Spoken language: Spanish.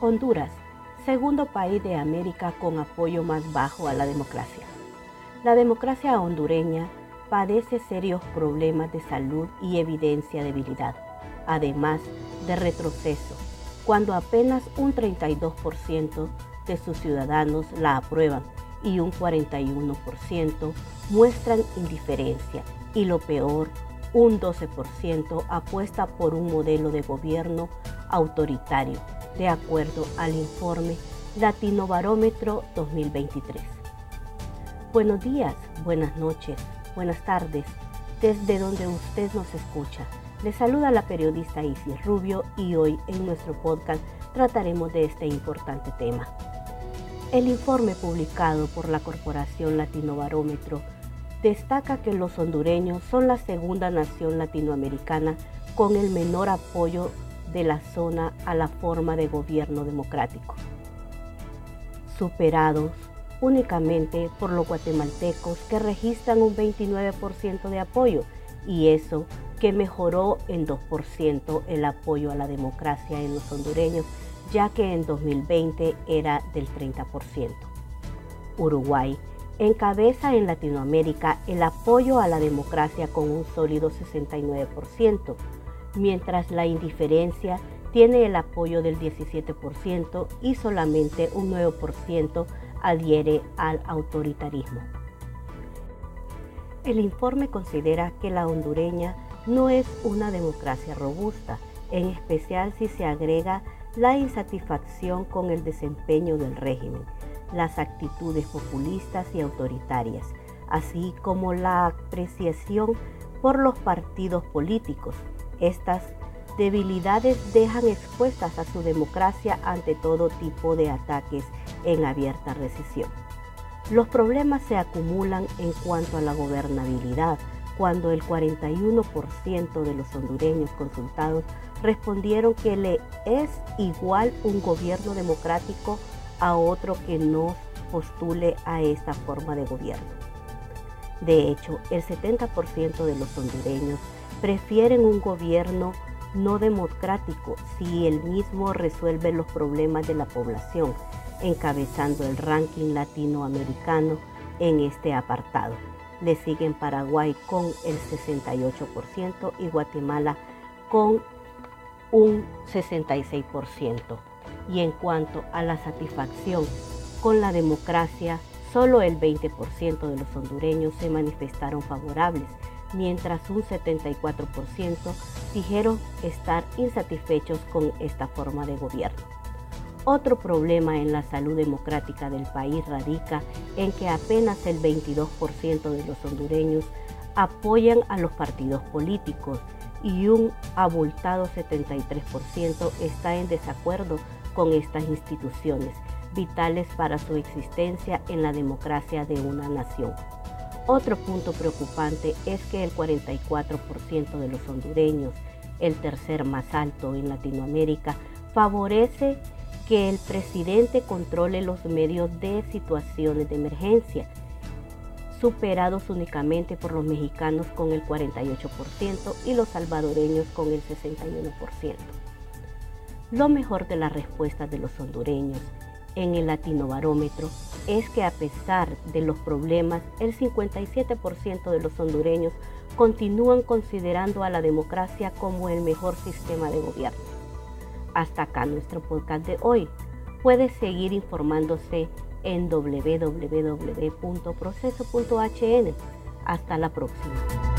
Honduras, segundo país de América con apoyo más bajo a la democracia. La democracia hondureña padece serios problemas de salud y evidencia debilidad, además de retroceso, cuando apenas un 32% de sus ciudadanos la aprueban y un 41% muestran indiferencia y lo peor, un 12% apuesta por un modelo de gobierno autoritario, de acuerdo al informe Latino Barómetro 2023. Buenos días, buenas noches, buenas tardes, desde donde usted nos escucha. Le saluda la periodista Isis Rubio y hoy en nuestro podcast trataremos de este importante tema. El informe publicado por la Corporación Latino Barómetro destaca que los hondureños son la segunda nación latinoamericana con el menor apoyo de la zona a la forma de gobierno democrático, superados únicamente por los guatemaltecos que registran un 29% de apoyo y eso que mejoró en 2% el apoyo a la democracia en los hondureños, ya que en 2020 era del 30%. Uruguay encabeza en Latinoamérica el apoyo a la democracia con un sólido 69%, mientras la indiferencia tiene el apoyo del 17% y solamente un 9% adhiere al autoritarismo. El informe considera que la hondureña no es una democracia robusta, en especial si se agrega la insatisfacción con el desempeño del régimen, las actitudes populistas y autoritarias, así como la apreciación por los partidos políticos. Estas debilidades dejan expuestas a su democracia ante todo tipo de ataques en abierta recesión. Los problemas se acumulan en cuanto a la gobernabilidad, cuando el 41% de los hondureños consultados respondieron que le es igual un gobierno democrático a otro que no postule a esta forma de gobierno. De hecho, el 70% de los hondureños prefieren un gobierno no democrático si el mismo resuelve los problemas de la población, encabezando el ranking latinoamericano en este apartado. Le siguen Paraguay con el 68% y Guatemala con un 66%. Y en cuanto a la satisfacción con la democracia, solo el 20% de los hondureños se manifestaron favorables, mientras un 74% dijeron estar insatisfechos con esta forma de gobierno. Otro problema en la salud democrática del país radica en que apenas el 22% de los hondureños apoyan a los partidos políticos y un abultado 73% está en desacuerdo con estas instituciones vitales para su existencia en la democracia de una nación. Otro punto preocupante es que el 44% de los hondureños, el tercer más alto en Latinoamérica, favorece que el presidente controle los medios de situaciones de emergencia, superados únicamente por los mexicanos con el 48% y los salvadoreños con el 61%. Lo mejor de la respuesta de los hondureños en el Latino Barómetro es que a pesar de los problemas, el 57% de los hondureños continúan considerando a la democracia como el mejor sistema de gobierno. Hasta acá nuestro podcast de hoy. Puedes seguir informándose en www.proceso.hn. Hasta la próxima.